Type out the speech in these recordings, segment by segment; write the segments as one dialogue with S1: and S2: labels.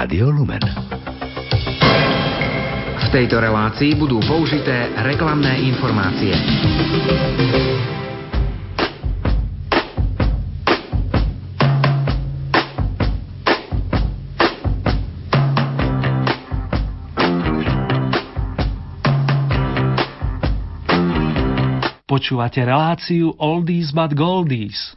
S1: Rádio Lumen.
S2: V tejto relácii budú použité reklamné informácie.
S3: Počúvate reláciu Oldies but Goldies.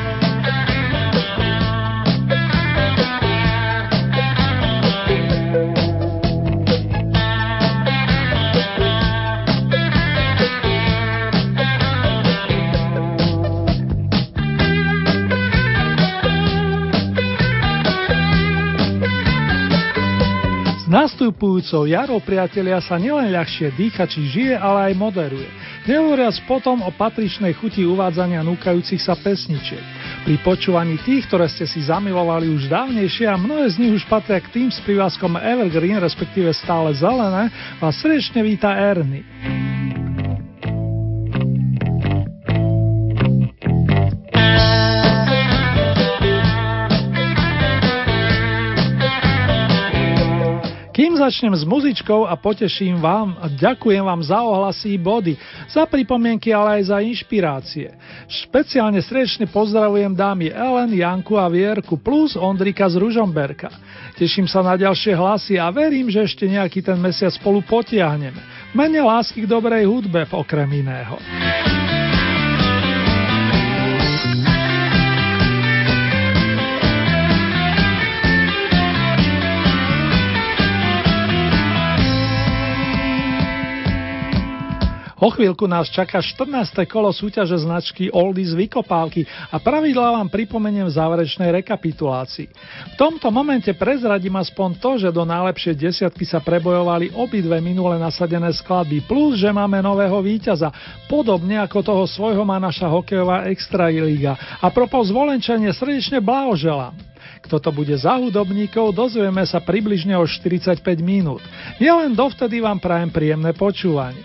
S4: Nastupujúcou jarou priatelia sa nielen ľahšie dýcha či žije, ale aj moderuje. Nehovoriac potom o patričnej chuti uvádzania núkajúcich sa pesničiek. Pri počúvaní tých, ktoré ste si zamilovali už dávnejšie a mnohé z nich už patria k tým s privázkom Evergreen, respektíve stále zelené, vás srdečne víta Ernie. Začnem s muzičkou a poteším vám a ďakujem vám za ohlasy body, za pripomienky, ale aj za inšpirácie. Špeciálne srdečne pozdravujem dámy Ellen, Janku a Vierku plus Ondrika z Ružomberka. Teším sa na ďalšie hlasy a verím, že ešte nejaký ten mesiac spolu potiahneme. Mene lásky k dobrej hudbe okrem iného. O chvíľku nás čaká 14. kolo súťaže značky Oldies Vykopálky a pravidlá vám pripomeniem v záverečnej rekapitulácii. V tomto momente prezradím aspoň to, že do najlepšej desiatky sa prebojovali obidve minule nasadené skladby, plus že máme nového víťaza, podobne ako toho svojho má naša hokejová extraliga. A propos zvolenčenie srdečne blahoželám. Kto to bude za hudobníkov, dozvieme sa približne o 45 minút. Nielen dovtedy vám prajem príjemné počúvanie.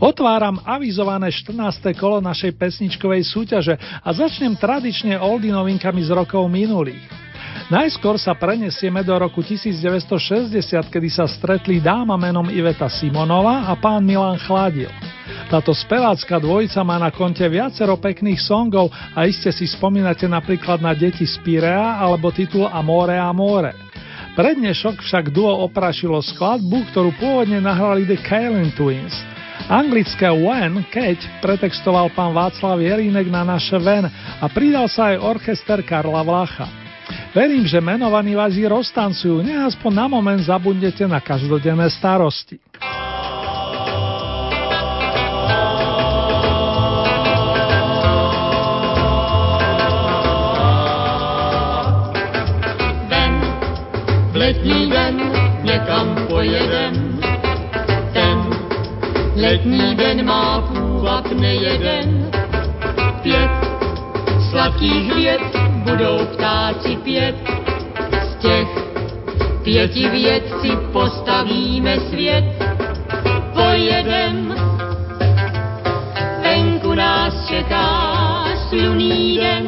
S4: Otváram avizované 14. kolo našej pesničkovej súťaže a začnem tradične oldy novinkami z rokov minulých. Najskôr sa prenesieme do roku 1960, kedy sa stretli dáma menom Iveta Simonova a pán Milan Chladil. Táto spevácka dvojica má na konte viacero pekných songov a iste si spomínate napríklad na Deti z Pirea alebo titul Amore Amore. Prednešok však duo oprašilo skladbu, ktorú pôvodne nahrali The Kaelin Twins – Anglické when, keď, pretextoval pán Václav Jelínek na naše ven a pridal sa aj orchester Karla Vlacha. Verím, že menovaní vás roztancujú, nech na moment zabudnete na každodenné starosti.
S5: letní den někam pojedem Letní den má půvab nejeden, pět sladkých věd budou ptáci pět. Z těch pěti věd postavíme svět, pojedem. Venku nás čeká sluný den,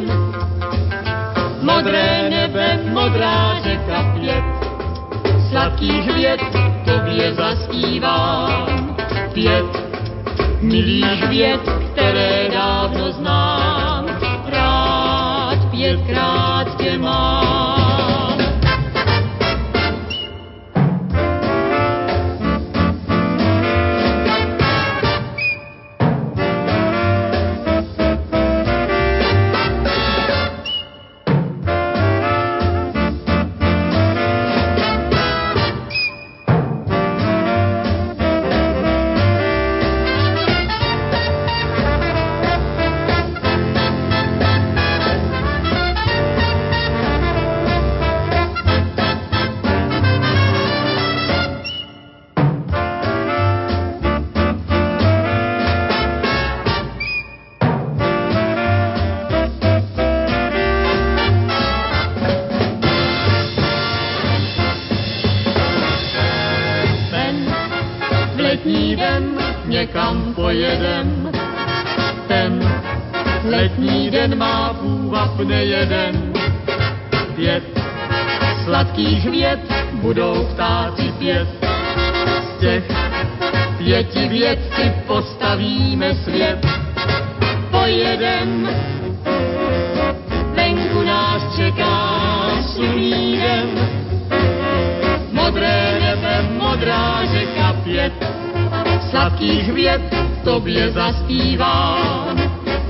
S5: modré nebe, modrá řeka pět. Sladkých věd tobě zaspívám pět milých věd, které dávno znám. Rád pětkrát tě mám.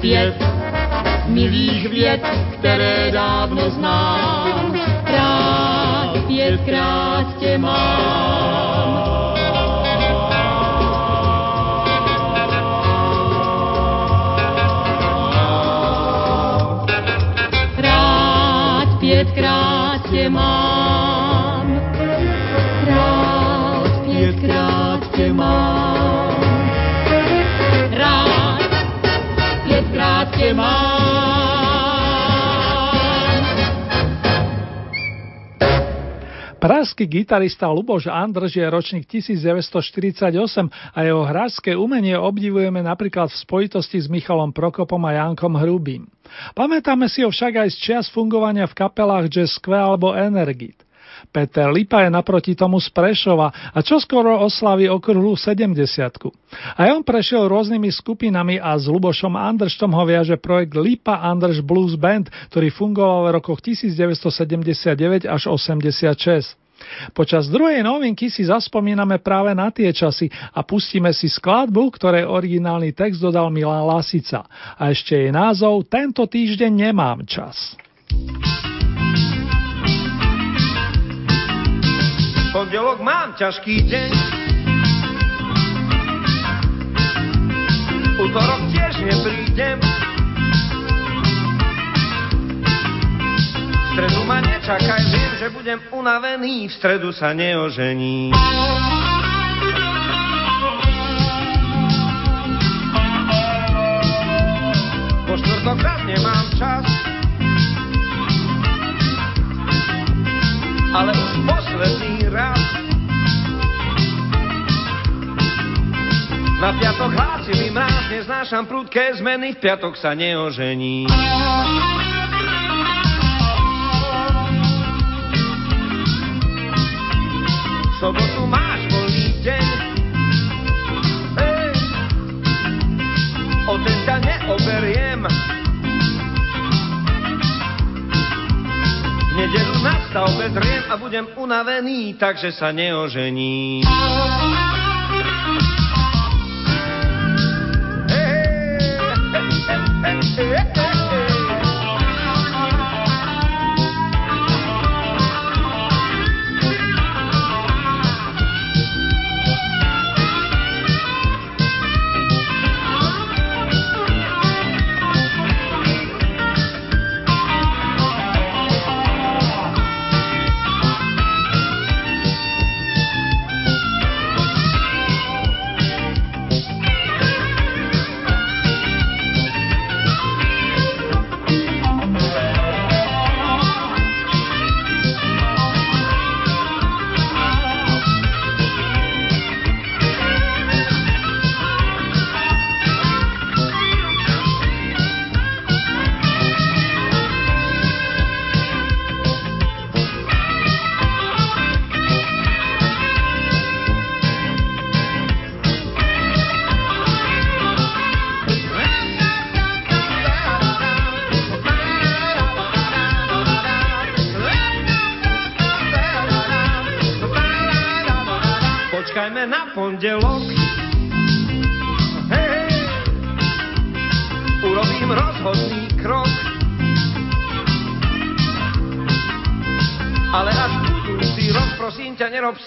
S5: Pět milých věd, které dávno znám. Rád pětkrát tě mám.
S4: Pražský gitarista Luboš Andrž je ročník 1948 a jeho hráčské umenie obdivujeme napríklad v spojitosti s Michalom Prokopom a Jankom Hrubým. Pamätáme si ho však aj z čias fungovania v kapelách Jazz Square alebo Energit. Peter Lipa je naproti tomu z Prešova a čoskoro oslaví okruhu 70 Aj on prešiel rôznymi skupinami a s Lubošom Andrštom ho viaže projekt Lipa Andrš Blues Band, ktorý fungoval v rokoch 1979 až 86. Počas druhej novinky si zaspomíname práve na tie časy a pustíme si skladbu, ktorej originálny text dodal Milan Lasica. A ešte jej názov Tento týždeň nemám čas.
S6: Pondelok mám ťažký deň. Útorok tiež neprídem. V stredu ma nečakaj, viem, že budem unavený, v stredu sa neožení. Po štvrtok nemám čas, ale už posledný raz. Na piatok hlásivý mráz, neznášam prudké zmeny, v piatok sa neožení. V sobotu máš voľný deň, Ej, o ten ťa neoberiem. Nedelu na stavbe zriem a budem unavený, takže sa neožení. Počkajme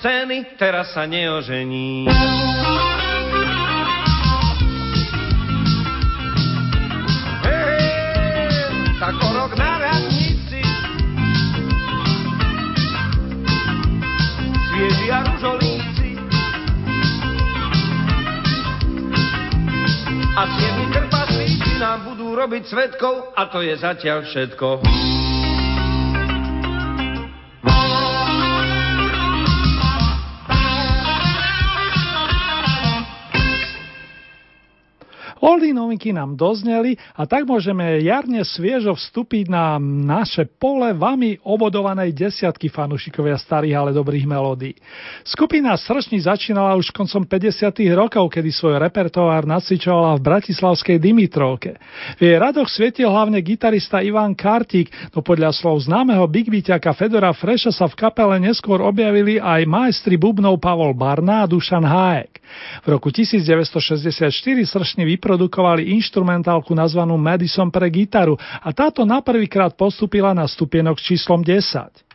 S6: scény, teraz sa neožení. O rok na radnici svieži a ružolíci a siedmi trpaslíci nám budú robiť svetkov a to je zatiaľ všetko.
S7: Oldy novinky nám dozneli a tak môžeme jarne sviežo vstúpiť na naše pole vami obodovanej desiatky fanúšikovia starých, ale dobrých melódií. Skupina Sršni začínala už koncom 50. rokov, kedy svoj repertoár nacvičovala v bratislavskej Dimitrovke. V jej radoch svietil hlavne gitarista Ivan Kartík, no podľa slov známeho Big Beatiaka Fedora Freša sa v kapele neskôr objavili aj majstri bubnov Pavol Barna a Dušan Hájek. V roku 1964 Sršni vyprodukovali instrumentálku nazvanú Madison pre gitaru a táto na prvýkrát postupila na stupienok s číslom 10.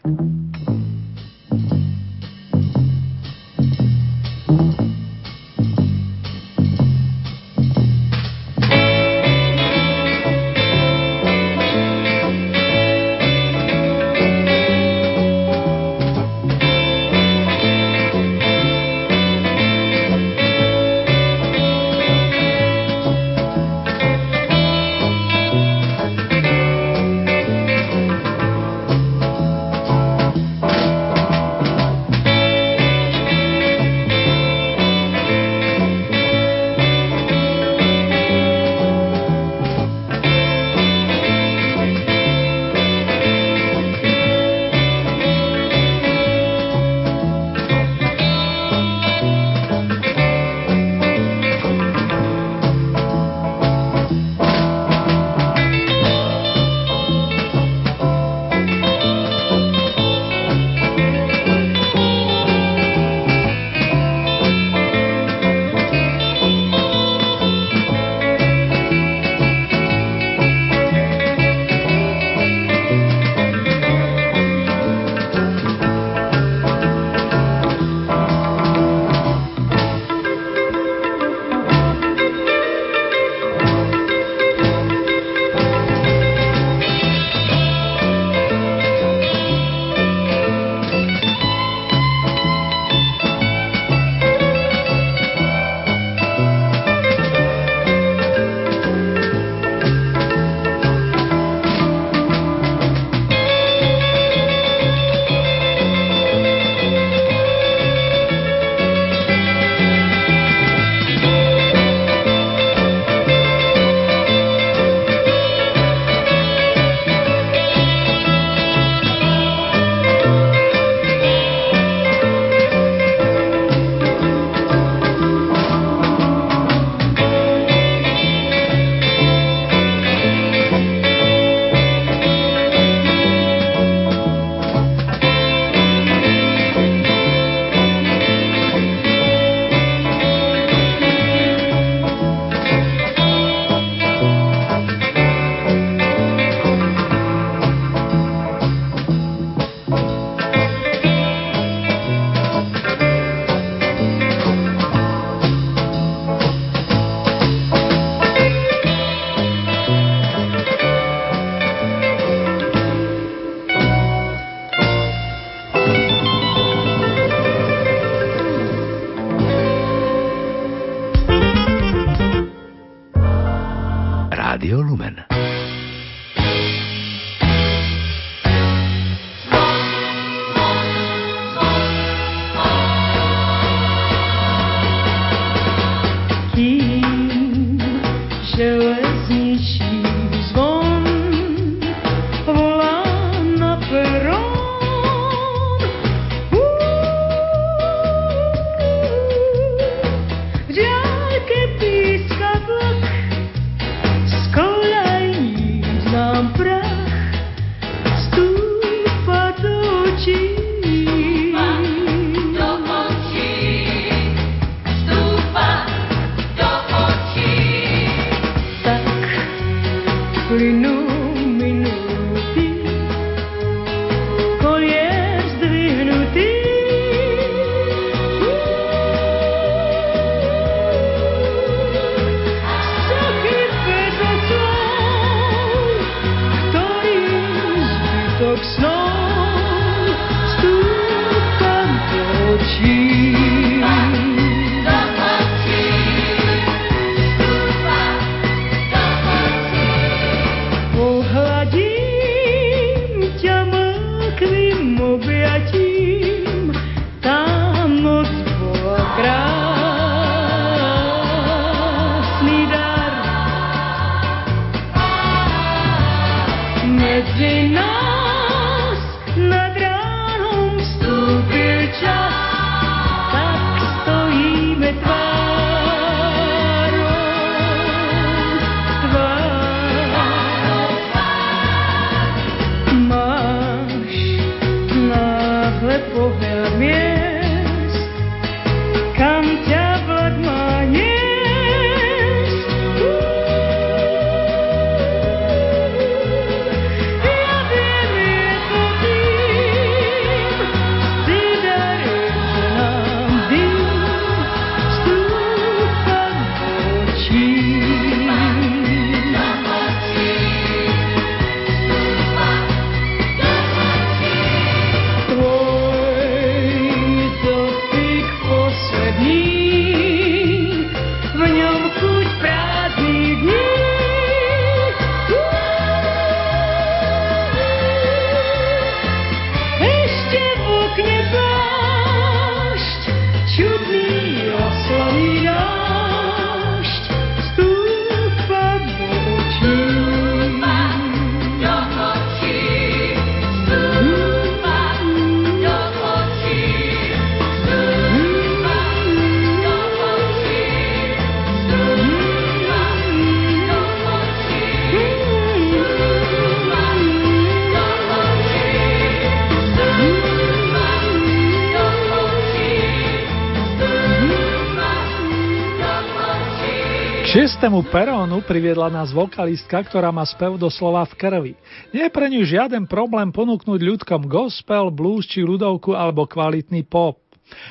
S4: šiestému perónu priviedla nás vokalistka, ktorá má spev doslova v krvi. Nie je pre ňu žiaden problém ponúknuť ľudkom gospel, blues či ľudovku alebo kvalitný pop.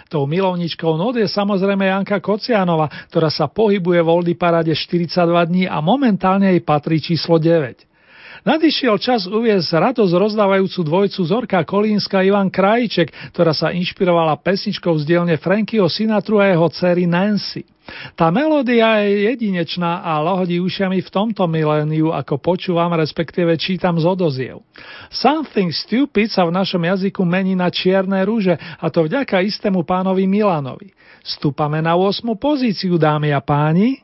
S4: Tou milovničkou nód je samozrejme Janka Kocianova, ktorá sa pohybuje v Oldy Parade 42 dní a momentálne jej patrí číslo 9. Nadišiel čas uviezť radosť rozdávajúcu dvojcu Zorka Kolínska Ivan Krajček, ktorá sa inšpirovala pesničkou z dielne Frankyho Sinatru a jeho dcery Nancy. Tá melódia je jedinečná a lohodí ušami v tomto miléniu, ako počúvam, respektíve čítam z odoziev. Something stupid sa v našom jazyku mení na čierne rúže, a to vďaka istému pánovi Milanovi. Stúpame na 8. pozíciu, dámy a páni.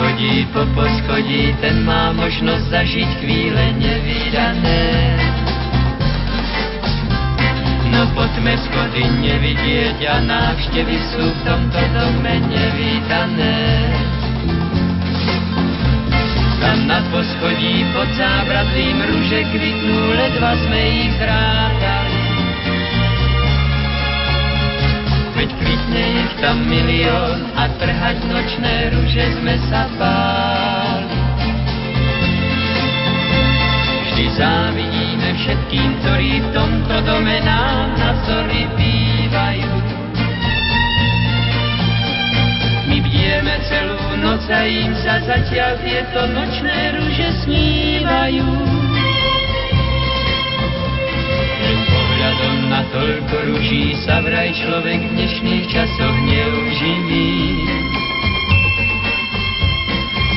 S8: Chodí po poschodí, ten má možnost zažít chvíle nevýdané. No pojďme schody nevidět a návštěvy jsou v tomto dome nevítané. Tam na poschodí pod zábradlím růže kvitnú, ledva jsme jich zrátali. Kvitne ich tam milión a trhať nočné rúže sme sa báli. Vždy závidíme všetkým, ktorí v tomto dome nám na vzory bývajú. My bdieme celú noc a im sa zatiaľ tieto nočné rúže snívajú. Na toľko ruží sa vraj človek v dnešných časoch neuživí.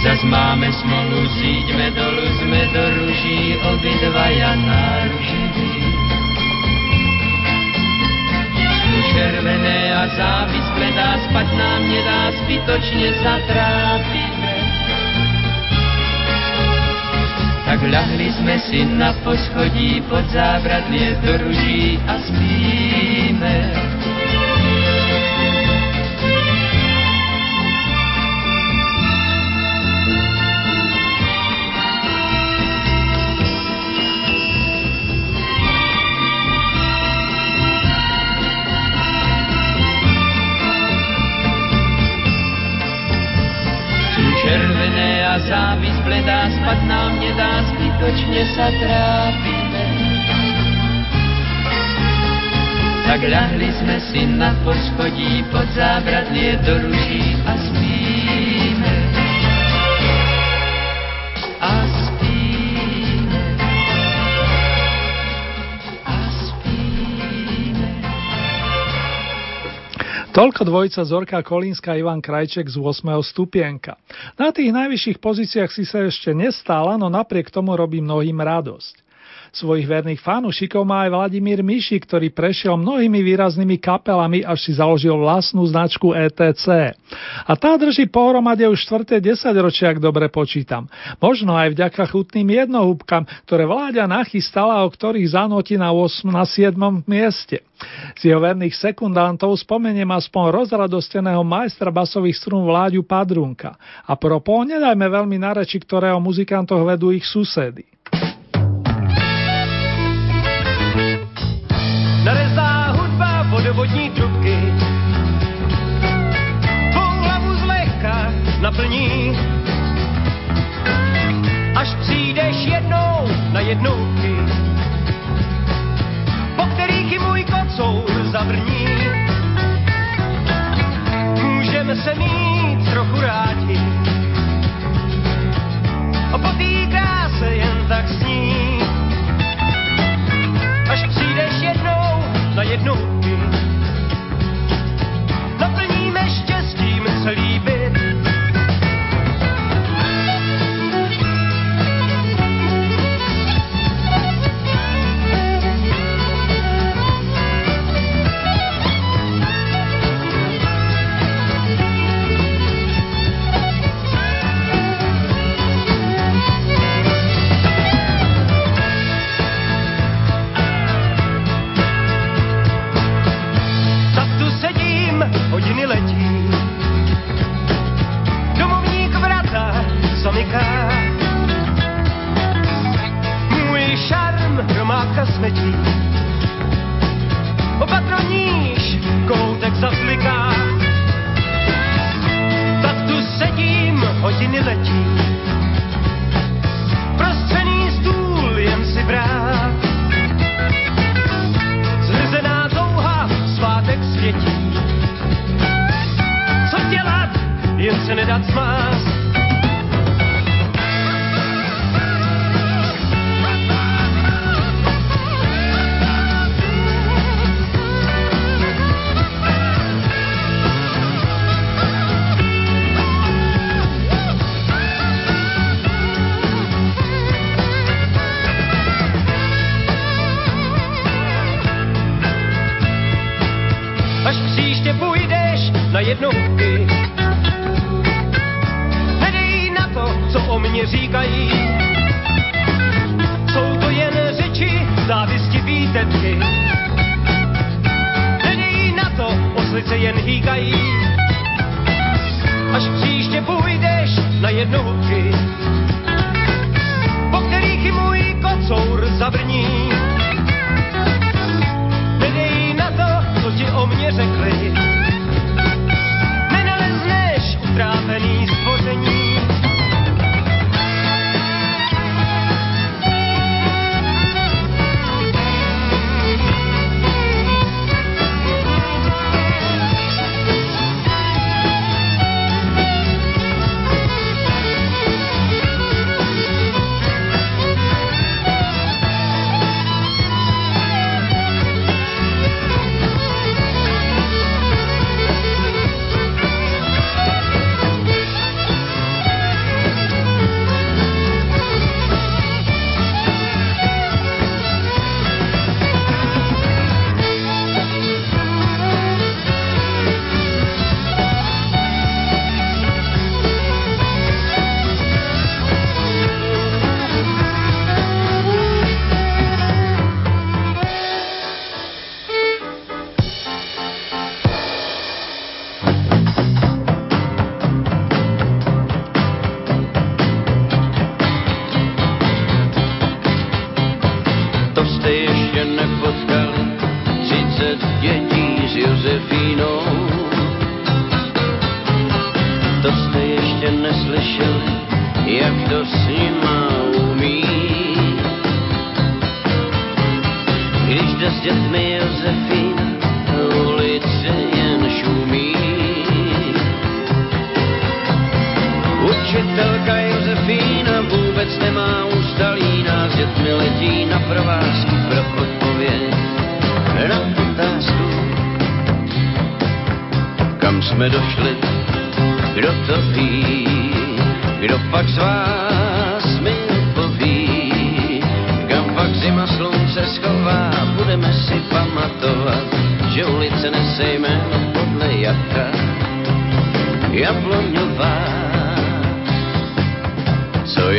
S8: Zas máme smolu, zíďme dolu, sme do ruží, obidvaja náruživí. Sú červené a závis bledá, spať nám nedá, zbytočne sa. Tak ľahli sme si na poschodí pod zábradlie do ruží a spíme. Červené a závis bledá, spad nám nedá, zbytočne sa trápime. Tak ľahli sme si na poschodí pod zábradlie do ruží a spíme.
S4: Toľko dvojica Zorka Kolínska Ivan Krajček z 8. stupienka. Na tých najvyšších pozíciách si sa ešte nestála, no napriek tomu robí mnohým radosť. Svojich verných fanúšikov má aj Vladimír Miši, ktorý prešiel mnohými výraznými kapelami, až si založil vlastnú značku ETC. A tá drží pohromade už 4. 10 ročia, ak dobre počítam. Možno aj vďaka chutným jednohúbkam, ktoré vláďa nachystala, o ktorých zanotí na 8. na 7. mieste. Z jeho verných sekundantov spomeniem aspoň rozradosteného majstra basových strún Vláďu Padrunka. A propo, nedajme veľmi na reči, ktorého muzikantoch vedú ich susedy.
S1: Narezá hudba vodovodní trubky. Tvou hlavu zlehka naplní. Až přijdeš jednou na jednotky, po kterých i můj kocour zavrní. Můžeme se mít trochu rádi, a po té kráse jen tak sní. Až přijdeš jednou jednotky. Naplníme štěstím celý byt. hodiny letí. Domovník vrata zamyká, můj šarm promáka smetí. Opatro níž koutek zasliká, tak tu sedím, hodiny letí. Prostřený stůl jen si brát. Jen se smást.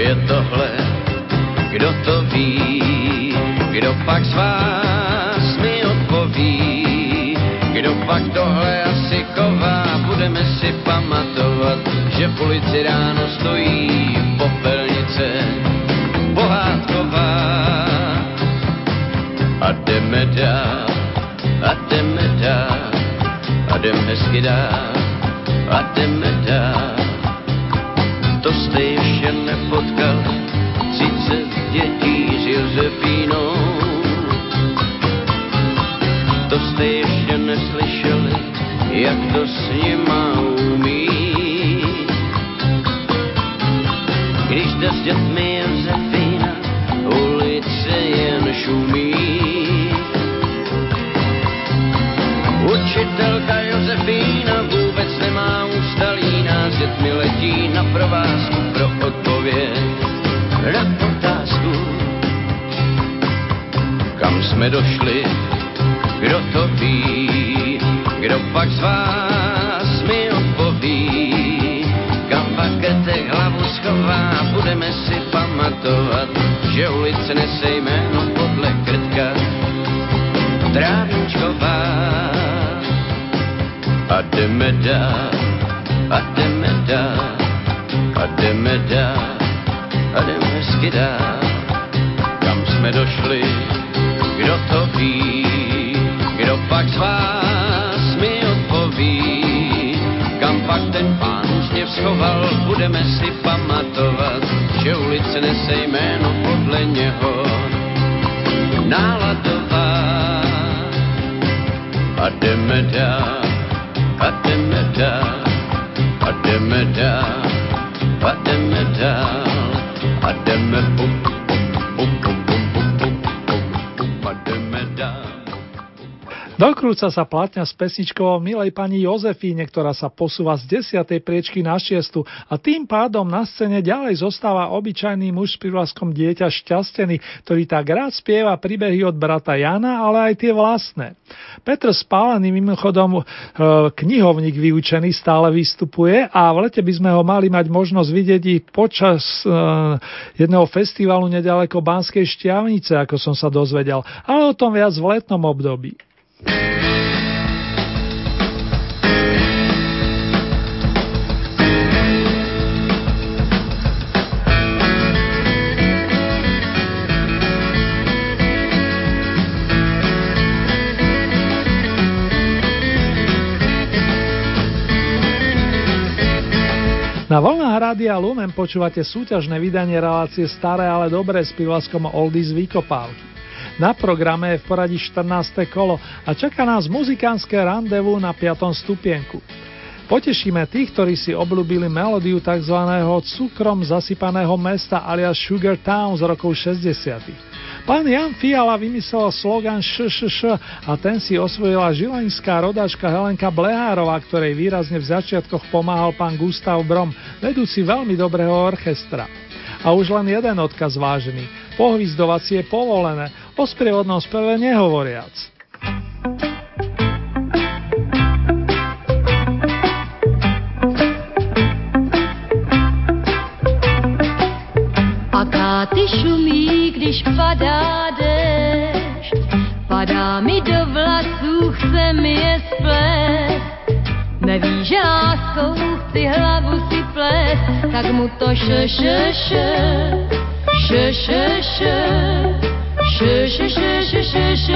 S9: Je tohle, kdo to ví, kdo pak z vás mi odpoví, kdo pak tohle asi ková, budeme si pamatovat, že v ulici ráno stojí popelnice pohádková. A jdeme dál, a jdeme dál, a jdeme hezky dál, a jdeme dál dětí s Josefínou. To jste ještě neslyšeli, jak to s nima umí. Když jde s dětmi jsme došli, kdo to ví, kdo pak z vás mi odpoví, kam paketech hlavu schová, budeme si pamatovat, že ulice nese
S4: Dokrúca sa platňa s pesničkou milej pani Jozefíne, ktorá sa posúva z 10. priečky na 6. a tým pádom na scéne ďalej zostáva obyčajný muž s privlaskom dieťa šťastený, ktorý tak rád spieva príbehy od brata Jana, ale aj tie vlastné. Petr Spálený mimochodom e, knihovník vyučený stále vystupuje a v lete by sme ho mali mať možnosť vidieť i počas e, jedného festivalu nedaleko Banskej šťavnice, ako som sa dozvedel, ale o tom viac v letnom období. Na vlnách Rádia Lumen počúvate súťažné vydanie relácie Staré, ale dobré s privlaskom Oldies Vykopávky. Na programe je v poradí 14. kolo a čaká nás muzikánske randevu na 5. stupienku. Potešíme tých, ktorí si obľúbili melódiu tzv. cukrom zasypaného mesta alias Sugar Town z rokov 60. Pán Jan Fiala vymyslel slogan ŠŠŠ a ten si osvojila žilenská rodačka Helenka Blehárova, ktorej výrazne v začiatkoch pomáhal pán Gustav Brom, vedúci veľmi dobrého orchestra. A už len jeden odkaz vážený. Pohvizdovacie je povolené, o sprievodnom speve nehovoriac.
S5: ty šumí, když padá dešť. Padá mi do vlasů, chce mi je splést. Neví, že láskou chci hlavu si plést, tak mu to š, š, š, š, š, š, š, š, š, š, š, š,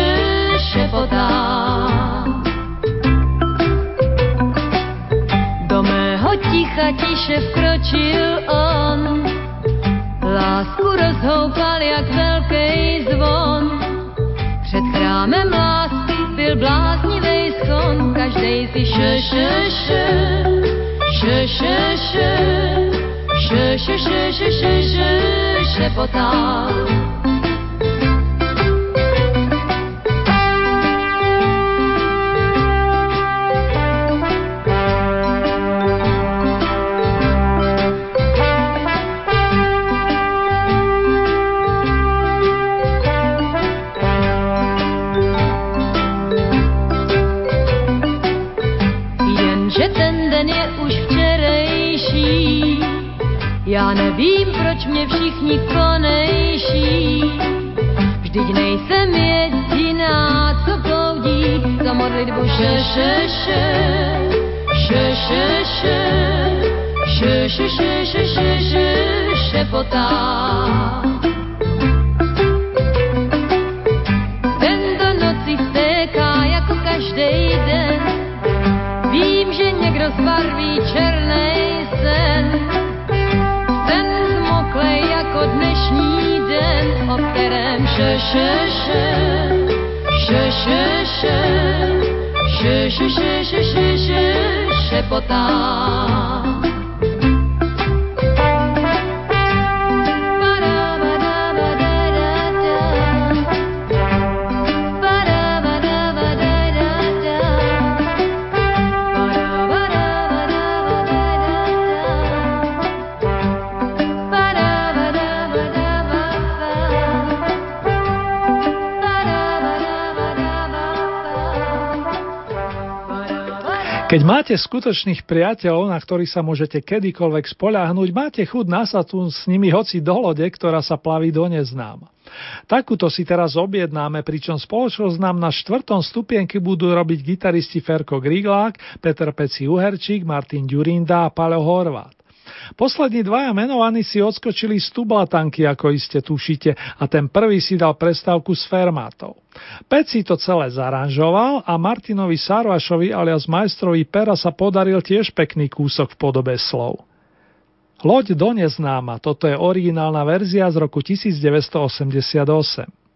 S5: šepotá. Do mého ticha tiše vkročil on, Lásku rozhoupal jak velký zvon. Před chrámem lásky byl bláznivý schon, každej si š, š, š, š, š, š, š, š, š, š, š, š, šepotal. Vím, proč mě všichni konejší. Vždyť nejsem jediná, co proudí za modlitbu še, še, še. Še, še, še. Še, še, še, še, še, še, šepotá. Den do noci stéká jako každý den. Vím, že někdo zbarví červený šepotá.
S4: Keď máte skutočných priateľov, na ktorých sa môžete kedykoľvek spoľahnúť, máte chud na tu s nimi hoci do lode, ktorá sa plaví do neznáma. Takúto si teraz objednáme, pričom spoločnosť nám na štvrtom stupienky budú robiť gitaristi Ferko Griglák, Peter Peci Uherčík, Martin Ďurinda a Paľo Horvát. Poslední dvaja menovaní si odskočili z tublatanky, ako iste tušite, a ten prvý si dal prestávku s fermátov. Peci to celé zaranžoval a Martinovi Sarvašovi alias majstrovi Pera sa podaril tiež pekný kúsok v podobe slov. Loď do neznáma, toto je originálna verzia z roku 1988.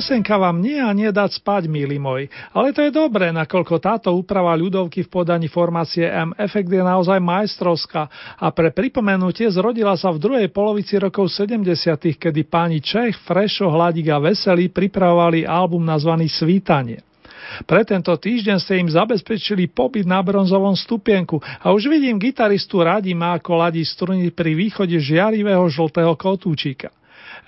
S4: Tá rosenka vám nie a nie spať, milí moji, ale to je dobré, nakoľko táto úprava ľudovky v podaní formácie M Effect je naozaj majstrovská a pre pripomenutie zrodila sa v druhej polovici rokov 70., kedy páni Čech, Frešo, Hladík a Veselý pripravovali album nazvaný Svítanie. Pre tento týždeň ste im zabezpečili pobyt na bronzovom stupienku a už vidím gitaristu Radima, ako ladí struny pri východe žiarivého žltého kotúčika.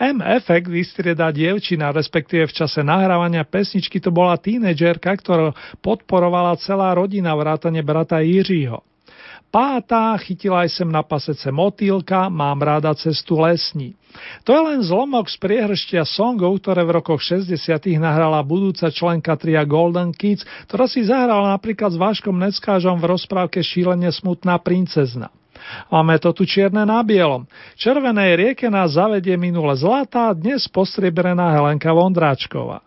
S4: M Effect vystrieda dievčina, respektíve v čase nahrávania pesničky to bola tínedžerka, ktorú podporovala celá rodina vrátane brata Jiřího. Pátá chytila aj sem na pasece motýlka, mám ráda cestu lesní. To je len zlomok z priehrštia songov, ktoré v rokoch 60. nahrala budúca členka tria Golden Kids, ktorá si zahrala napríklad s Váškom Neckážom v rozprávke Šílenie smutná princezna. Máme to tu čierne na bielom. Červenej rieke nás zavedie minule zlatá, dnes postrieberená Helenka Vondráčková.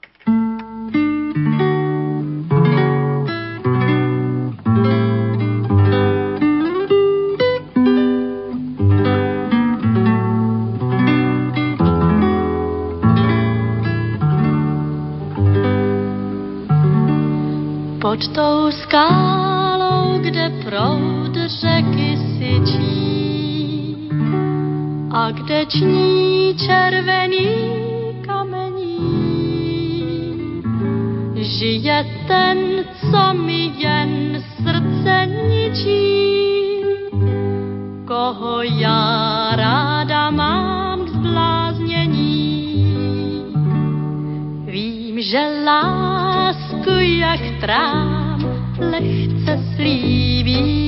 S10: Pod tou skálou, kde proud a kde ční červený kamení. Žije ten, co mi jen srdce ničí, koho já ráda mám k zbláznění. Vím, že lásku jak trám lehce slíbí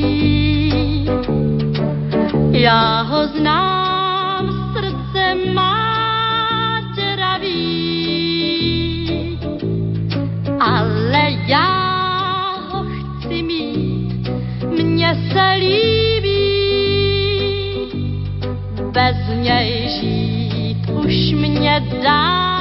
S10: já ho znám, srdce má děravý, ale já ho chci mít, mně se líbí, bez něj žít. Už mě dál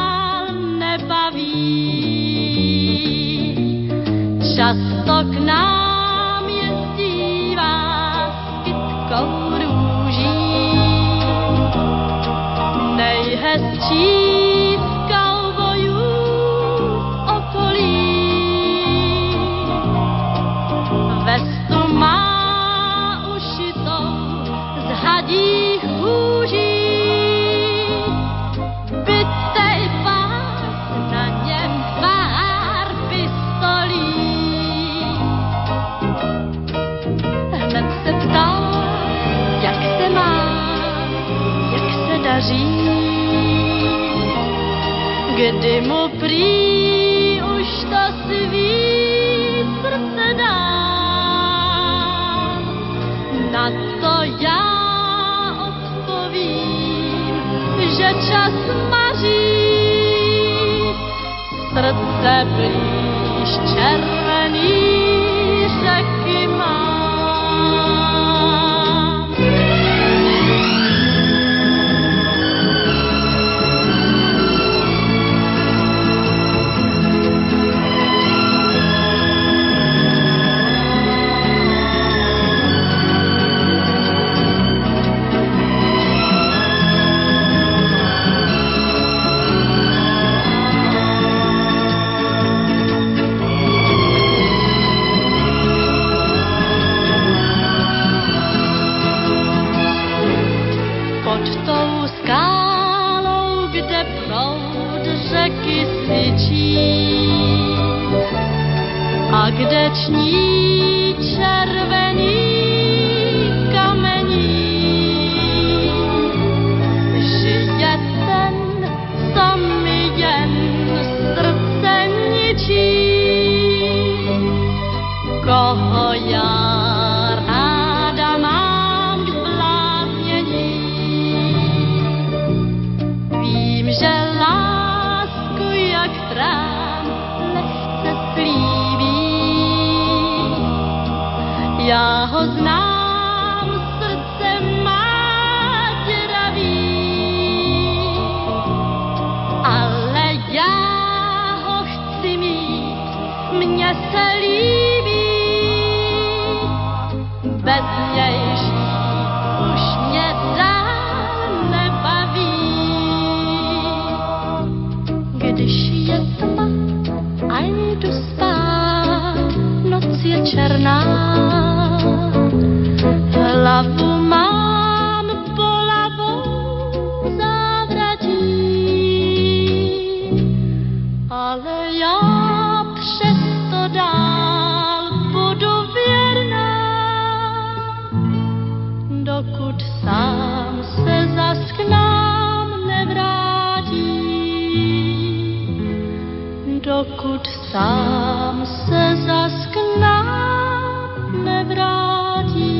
S10: sám se zas k nám nevrátí.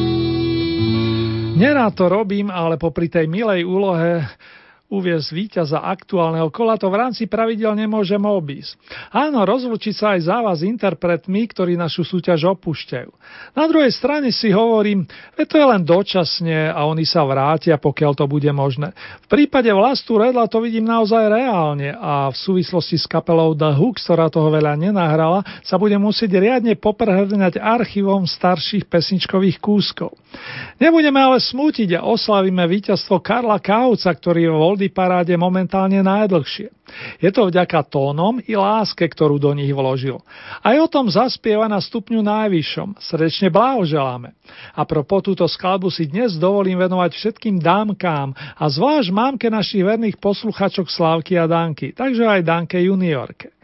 S11: Nerád to robím, ale popri tej milej úlohe uviezť víťaza aktuálneho kola, to v rámci pravidel nemôžem obísť. Áno, rozlučiť sa aj za vás interpretmi, ktorí našu súťaž opúšťajú. Na druhej strane si hovorím, že to je len dočasne a oni sa vrátia, pokiaľ to bude možné. V prípade Vlastu Redla to vidím naozaj reálne a v súvislosti s kapelou The Hooks, ktorá toho veľa nenahrala, sa bude musieť riadne poprhrňať archívom starších pesničkových kúskov. Nebudeme ale smútiť a oslavíme víťazstvo Karla Kauca, ktorý je Oldy paráde momentálne najdlhšie. Je to vďaka tónom i láske, ktorú do nich vložil. Aj o tom zaspieva na stupňu najvyššom. Srdečne blahoželáme. A propos túto skladbu si dnes dovolím venovať všetkým dámkám a zvlášť mámke našich verných posluchačok Slávky a Danky, takže aj Danke juniorke.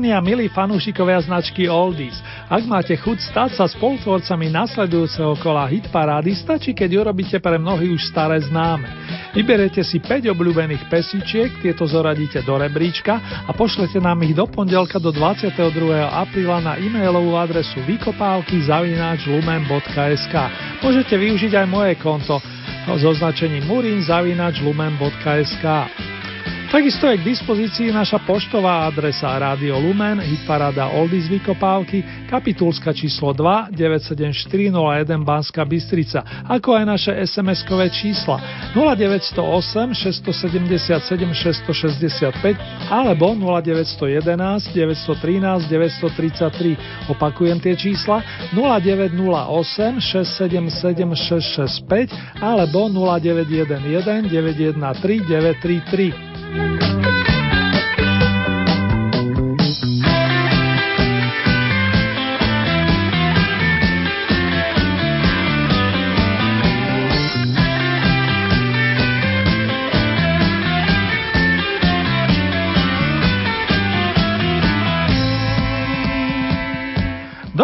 S4: Vážení a milí fanúšikovia značky Oldies, ak máte chuť stať sa spolutvorcami nasledujúceho kola hitparády, stačí, keď urobíte pre mnohých už staré známe. Vyberete si 5 obľúbených pesičiek, tieto zoradíte do rebríčka a pošlete nám ich do pondelka do 22. apríla na e-mailovú adresu vykopávky lumen.sk. Môžete využiť aj moje konto s označením murin zavináč lumen.sk. Takisto je k dispozícii naša poštová adresa Rádio Lumen, hitparáda Oldies Vykopávky, kapitulska číslo 2 97401 Banska Bystrica, ako aj naše SMS-kové čísla 0908 677 665 alebo 0911 913 933. Opakujem tie čísla 0908 677 665 alebo 0911 913 933. Thank you.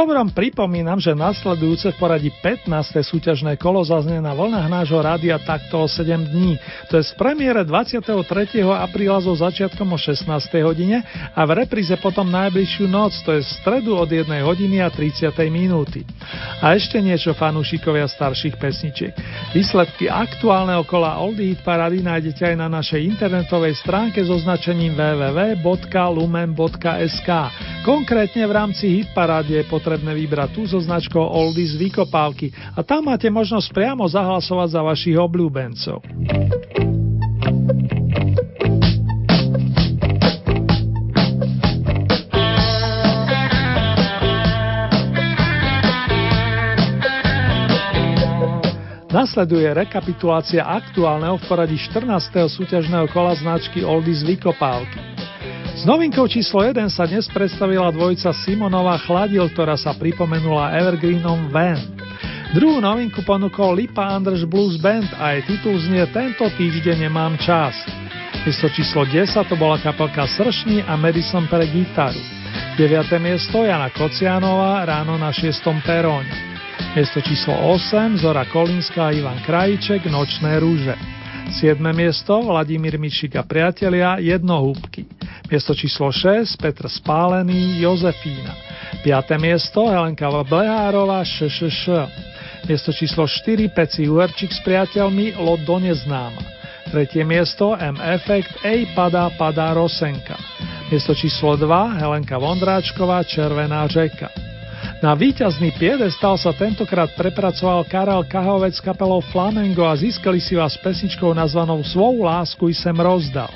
S4: Dobrom pripomínam, že nasledujúce v poradí 15. súťažné kolo zaznie na vlnách nášho rádia takto o 7 dní. To je z premiére 23. apríla so začiatkom o 16. hodine a v repríze potom najbližšiu noc, to je v stredu od 1 hodiny a 30. minúty. A ešte niečo fanúšikovia starších pesničiek. Výsledky aktuálneho kola Oldie Hit Parady nájdete aj na našej internetovej stránke so značením www.lumen.sk. Konkrétne v rámci Hit Parády je potrebné vybrať tú so značkou Oldies Vykopávky a tam máte možnosť priamo zahlasovať za vašich obľúbencov. Nasleduje rekapitulácia aktuálneho v poradí 14. súťažného kola značky Oldies Vykopávky. S novinkou číslo 1 sa dnes predstavila dvojica Simonova Chladil, ktorá sa pripomenula Evergreenom Van. Druhú novinku ponúkol Lipa Anders Blues Band a jej titul znie Tento týždeň nemám čas. Miesto číslo 10 to bola kapelka Sršní a Madison pre gitaru. 9. miesto Jana Kocianová ráno na 6. peróne. Miesto číslo 8 Zora Kolinská a Ivan Krajíček Nočné rúže. 7. miesto Vladimír Mišik a priatelia Jednohúbky. Miesto číslo 6 Petr Spálený Jozefína. 5. miesto Helenka Blehárová ŠŠŠ. Miesto číslo 4 Peci Uherčík s priateľmi Lodo neznáma. 3. miesto M Effect Ej padá padá Rosenka. Miesto číslo 2 Helenka Vondráčková Červená řeka. Na víťazný piedestal sa tentokrát prepracoval Karel Kahovec s kapelou Flamengo a získali si vás pesničkou nazvanou Svou lásku i sem rozdal.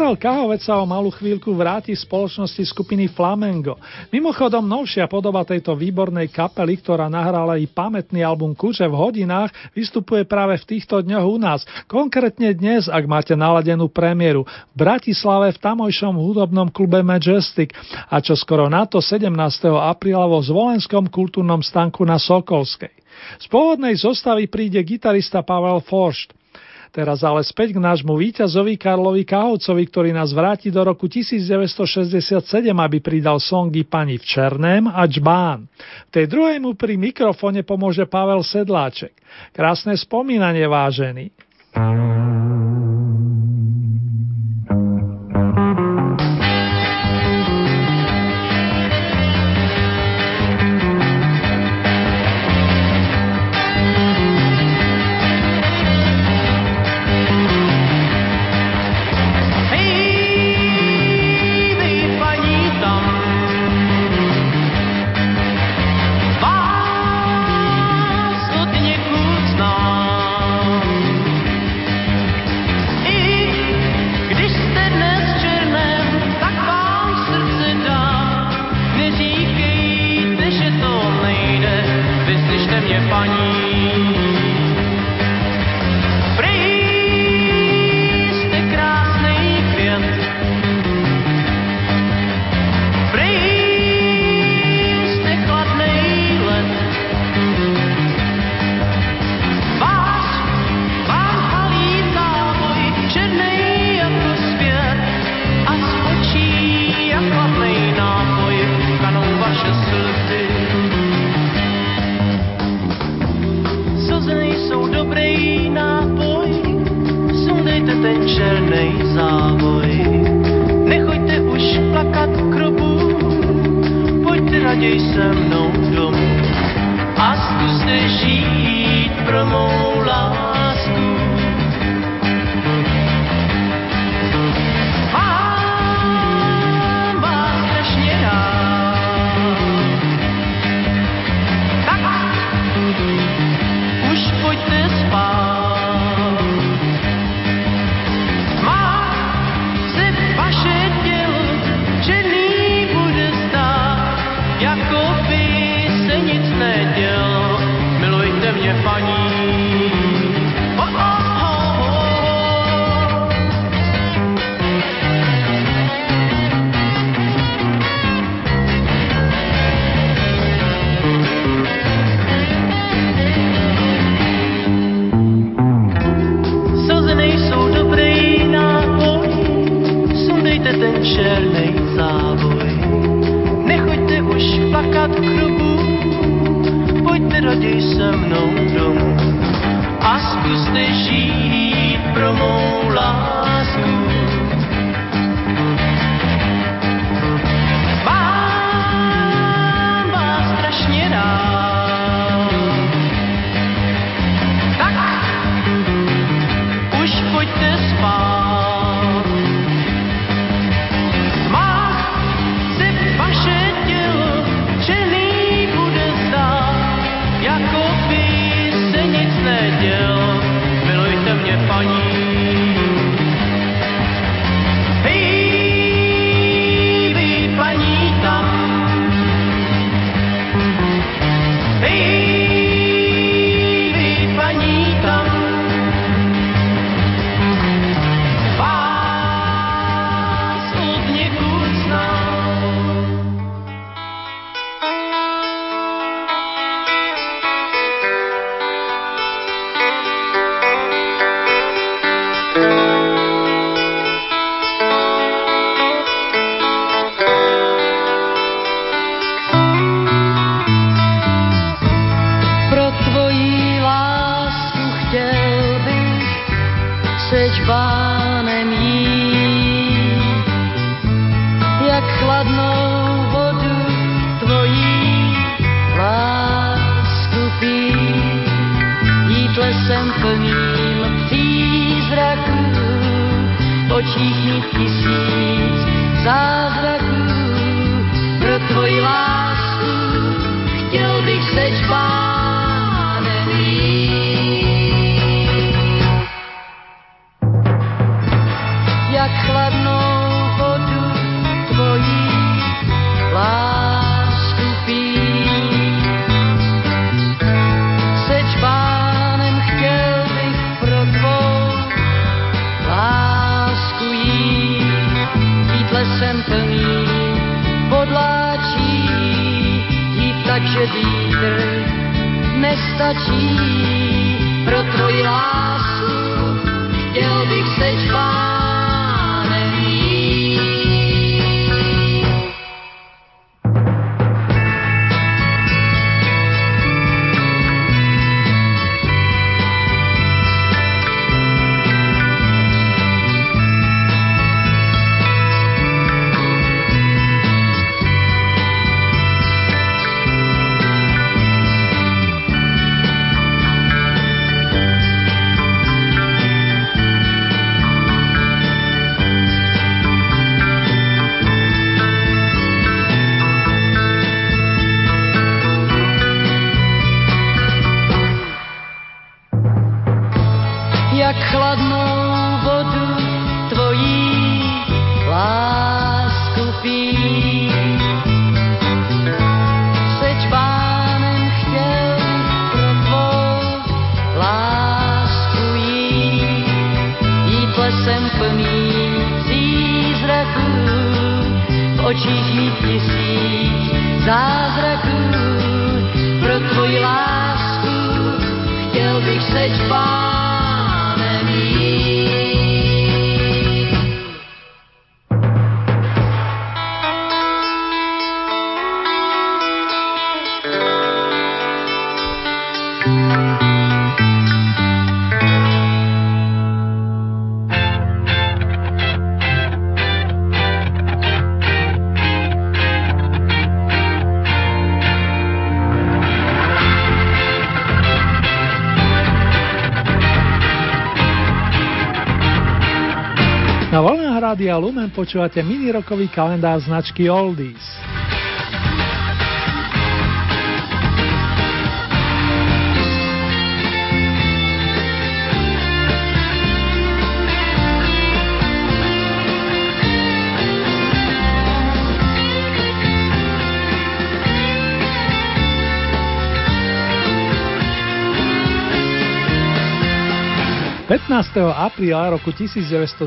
S4: Karel Kahovec sa o malú chvíľku vráti v spoločnosti skupiny Flamengo. Mimochodom, novšia podoba tejto výbornej kapely, ktorá nahrala i pamätný album Kuče v hodinách, vystupuje práve v týchto dňoch u nás. Konkrétne dnes, ak máte naladenú premiéru, v Bratislave v tamojšom hudobnom klube Majestic a čo skoro na to 17. apríla vo Zvolenskom kultúrnom stanku na Sokolskej. Z pôvodnej zostavy príde gitarista Pavel Foršt.
S11: Teraz ale späť k nášmu víťazovi Karlovi Kahovcovi, ktorý nás vráti do roku 1967, aby pridal songy Pani v Černém a Čbán. V tej druhej mu pri mikrofone pomôže Pavel Sedláček. Krásne spomínanie, vážený.
S5: Nestačí pro tvoji lásku
S4: Rádia Lumen počúvate mini rokový kalendár značky Oldies. 15. apríla roku 1928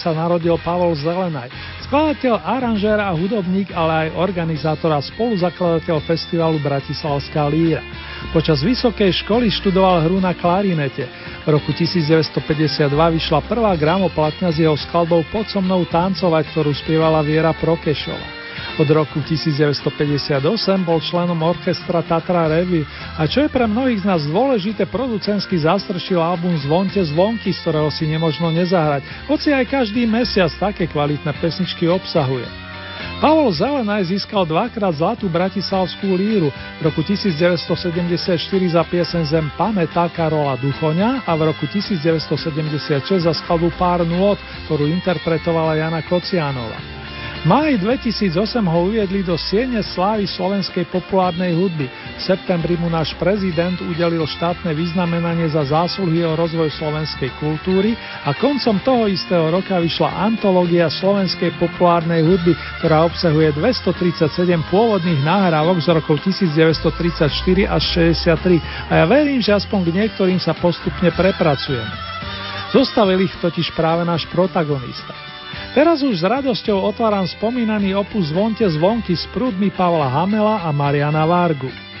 S4: sa narodil Pavol Zelenaj, skladateľ, aranžér a hudobník, ale aj organizátor a spoluzakladateľ festivalu Bratislavská líra. Počas vysokej školy študoval hru na klarinete. V roku 1952 vyšla prvá gramoplatňa s jeho skladbou Pod so mnou tancovať, ktorú spievala Viera Prokešova. Od roku 1958 bol členom orchestra Tatra Revy. A čo je pre mnohých z nás dôležité, producensky zastršil album Zvonte zvonky, z ktorého si nemožno nezahrať, hoci aj každý mesiac také kvalitné pesničky obsahuje. Pavol Zelenaj získal dvakrát zlatú bratislavskú líru. V roku 1974 za piesen Zem pamätá Karola Duchoňa a v roku 1976 za skladbu Pár nôd, ktorú interpretovala Jana Kocianova máji 2008 ho uviedli do Siene slávy slovenskej populárnej hudby. V septembri mu náš prezident udelil štátne vyznamenanie za zásluhy o rozvoj slovenskej kultúry a koncom toho istého roka vyšla antológia slovenskej populárnej hudby, ktorá obsahuje 237 pôvodných nahrávok z rokov 1934 až 63 a ja verím, že aspoň k niektorým sa postupne prepracujeme. Zostavil ich totiž práve náš protagonista. Teraz už s radosťou otváram spomínaný opus Zvonte zvonky s prúdmi Pavla Hamela a Mariana Vargu.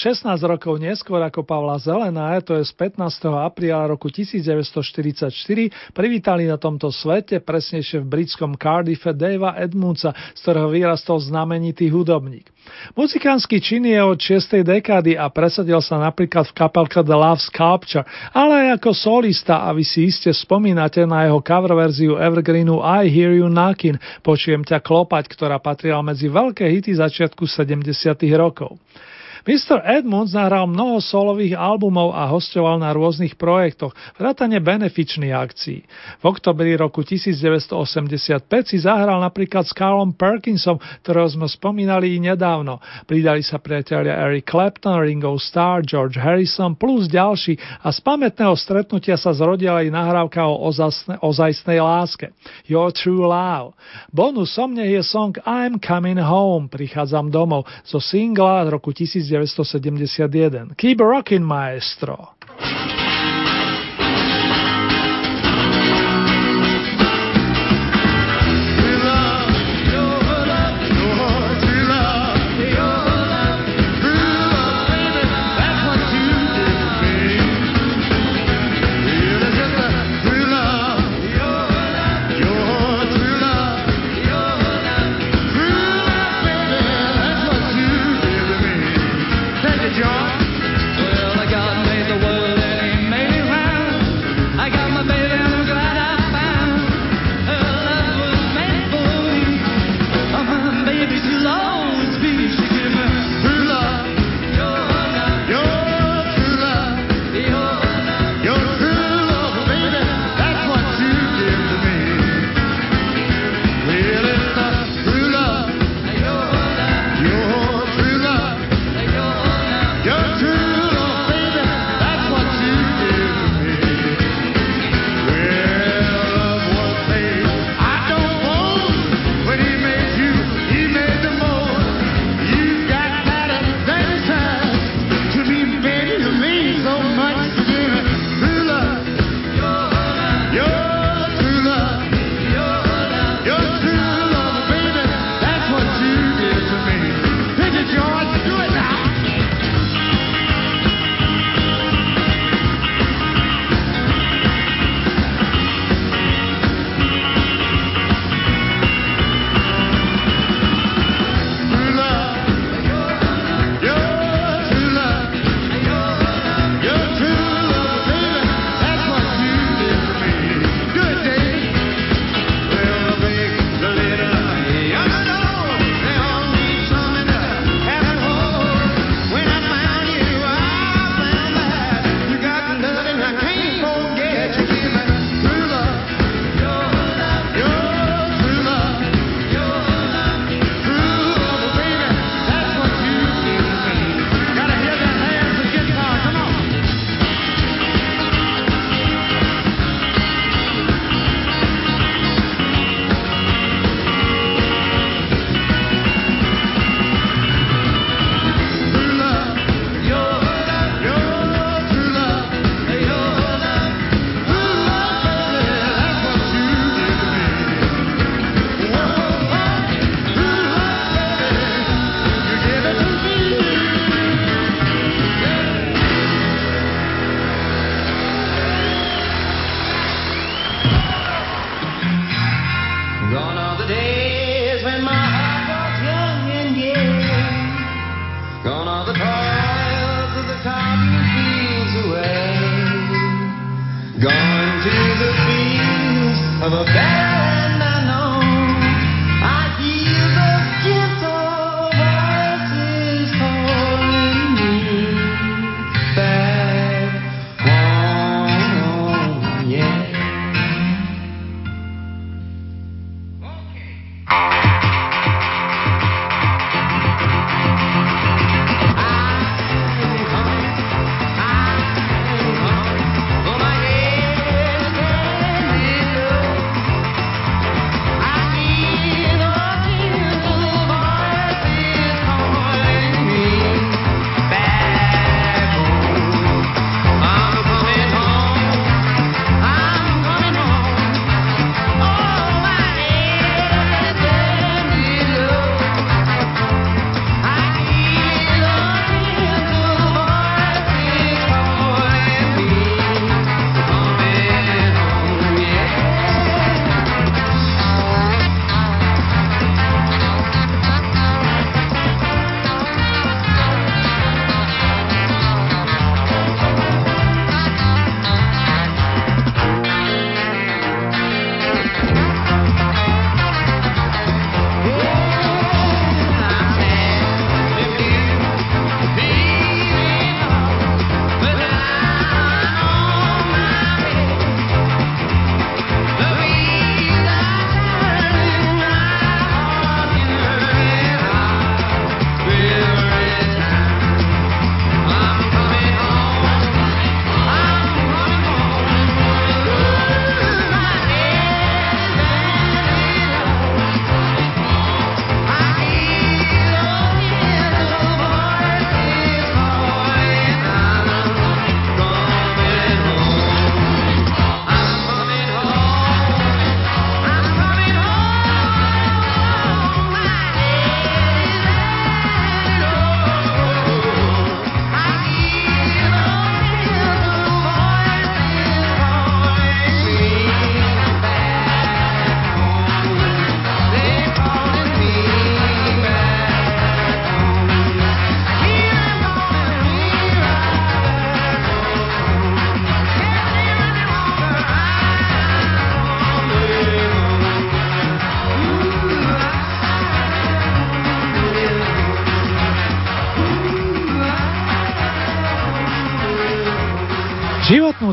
S4: 16 rokov neskôr ako Pavla Zelená, to je z 15. apríla roku 1944, privítali na tomto svete, presnejšie v britskom Cardiffe, Davea Edmundsa, z ktorého vyrastol znamenitý hudobník. Muzikánsky čin je od 6. dekády a presadil sa napríklad v kapelke The Love Sculpture, ale aj ako solista a vy si iste spomínate na jeho cover verziu Evergreenu I Hear You Knockin', počujem ťa klopať, ktorá patrila medzi veľké hity začiatku 70. rokov. Mr. Edmunds nahral mnoho solových albumov a hostoval na rôznych projektoch, vrátane benefičných akcií. V oktobri roku 1985 si zahral napríklad s Carlom Perkinsom, ktorého sme spomínali i nedávno. Pridali sa priatelia Eric Clapton, Ringo Starr, George Harrison plus ďalší a z pamätného stretnutia sa zrodila i nahrávka o ozajstnej, ozajstnej láske. Your True Love. Bonusom nech je song I'm Coming Home, prichádzam domov, zo singla roku 1971. Keep rockin' maestro.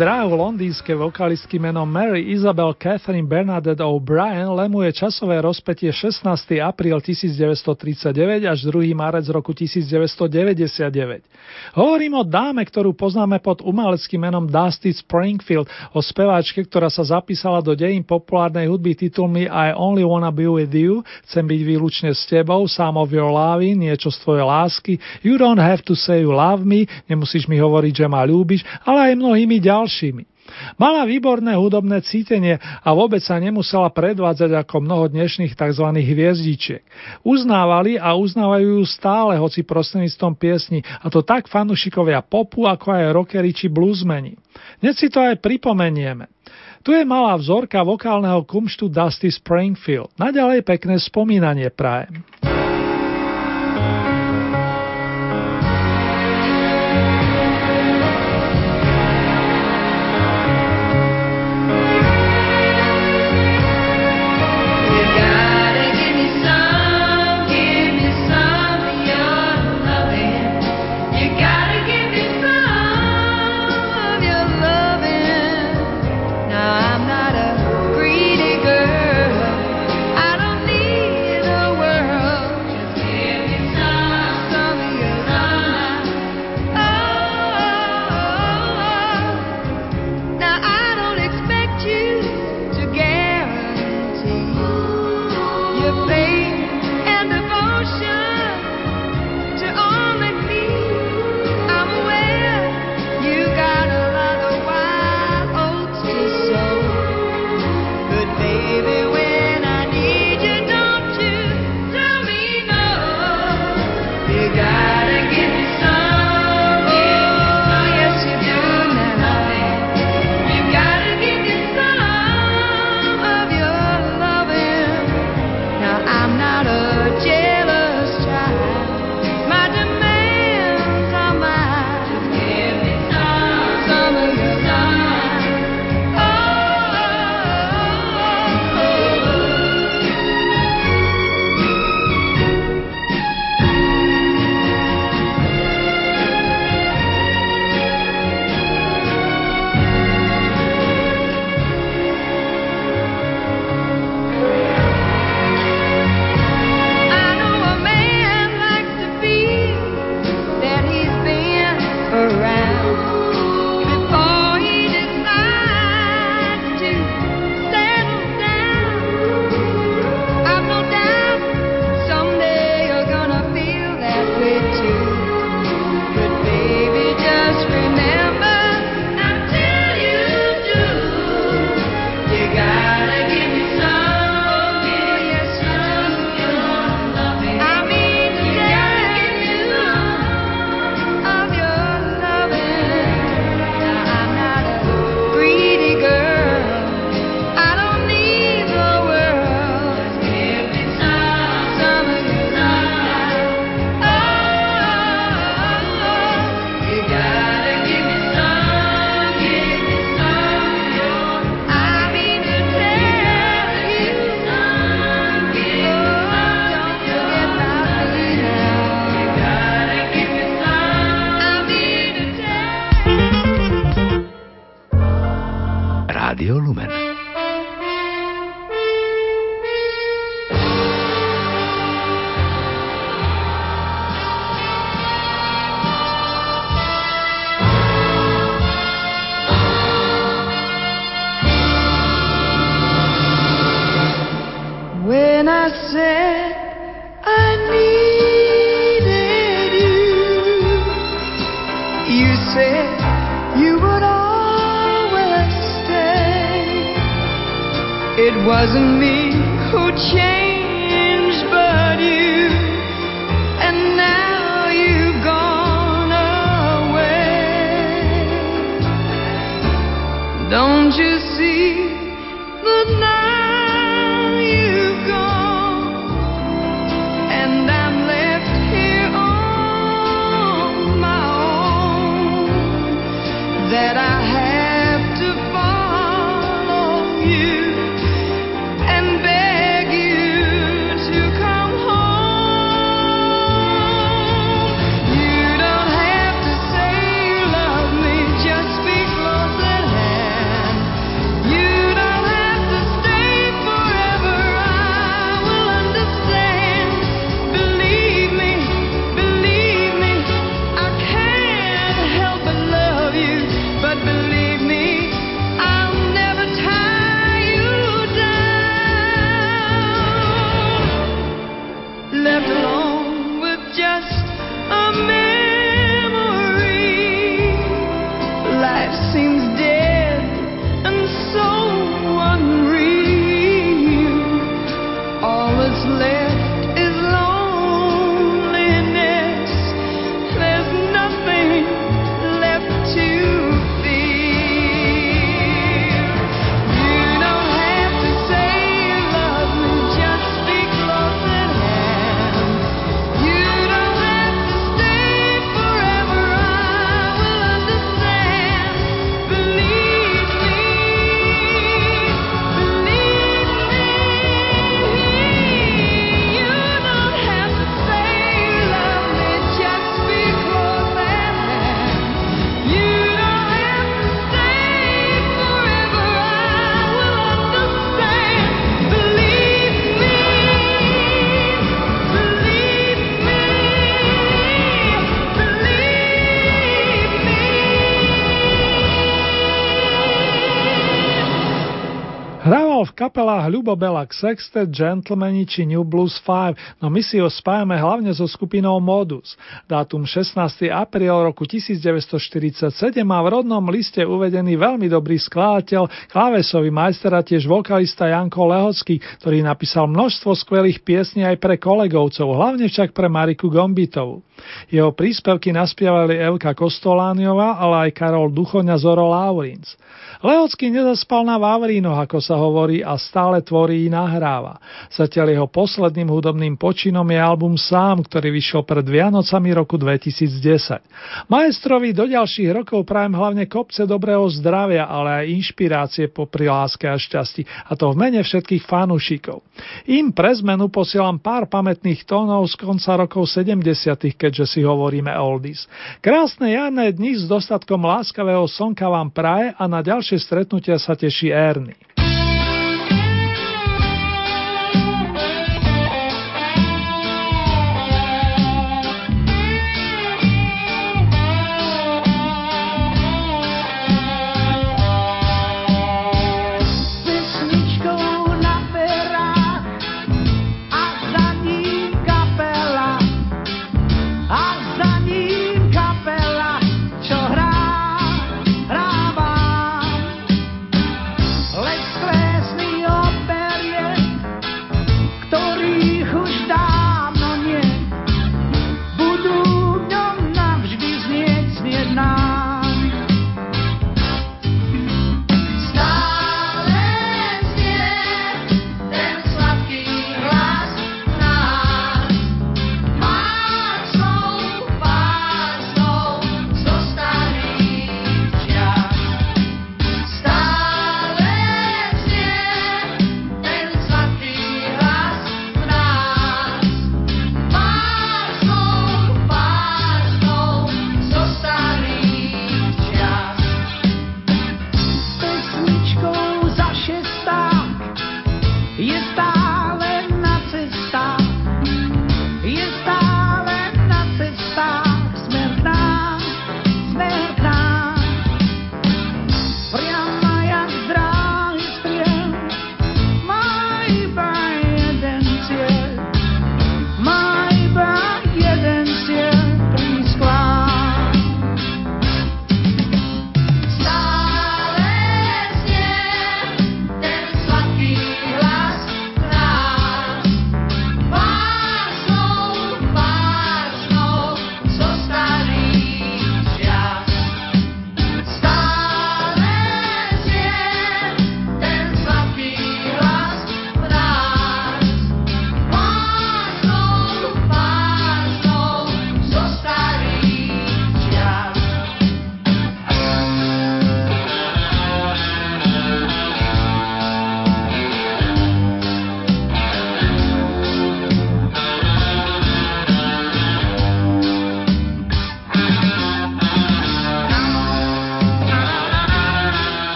S12: Dráhu londýnskej vokalistky menom Mary Isabel Catherine Bernadette O'Brien lemuje časové rozpetie 16. apríl 1939 až 2. marec roku 1999. Hovorím o dáme, ktorú poznáme pod umeleckým menom Dusty Springfield, o speváčke, ktorá sa zapísala do dejín populárnej hudby titulmi I Only Wanna Be With You, chcem byť výlučne s tebou, Some of Your Love, niečo z tvojej lásky, You Don't Have to Say You Love Me, nemusíš mi hovoriť, že ma ľúbiš, ale aj mnohými ďalšími. Mala výborné hudobné cítenie a vôbec sa nemusela predvádzať ako mnoho dnešných tzv. hviezdičiek. Uznávali a uznávajú ju stále, hoci prostredníctvom piesni, a to tak fanúšikovia popu, ako aj rockery či bluesmeni. Dnes si to aj pripomenieme. Tu je malá vzorka vokálneho kumštu Dusty Springfield. Naďalej pekné spomínanie prajem. Kapelách Ľubobelak Sextet, Gentlemani či New Blues 5, no my si ho spájame hlavne so skupinou Modus. Dátum 16. apríl roku 1947 má v rodnom liste uvedený veľmi dobrý skladateľ, klávesový majster a tiež vokalista Janko Lehocký, ktorý napísal množstvo skvelých piesní aj pre kolegovcov, hlavne však pre Mariku Gombitovu. Jeho príspevky naspievali Elka Kostolániova, ale aj Karol Duchoňa Zoro Laurins. Leocký nezaspal na Vavrínoch, ako sa hovorí, a stále tvorí i nahráva. Zatiaľ jeho posledným hudobným počinom je album Sám, ktorý vyšiel pred Vianocami roku 2010. Maestrovi do ďalších rokov prajem hlavne kopce dobrého zdravia, ale aj inšpirácie po láske a šťastí, a to v mene všetkých fanúšikov. Im pre zmenu posielam pár pamätných tónov z konca rokov 70 keďže si hovoríme oldies. Krásne jarné dni s dostatkom láskavého slnka vám praje a na ďalšie stretnutia sa teší Ernie.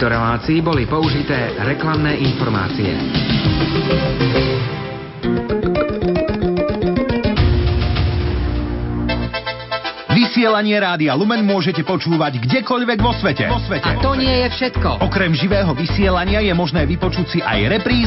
S2: Tejto relácii boli použité reklamné informácie.
S13: Vysielanie Rádia Lumen môžete počúvať kdekoľvek vo svete. Vo svete.
S2: A to nie je všetko.
S13: Okrem živého vysielania je možné vypočuť si aj repríz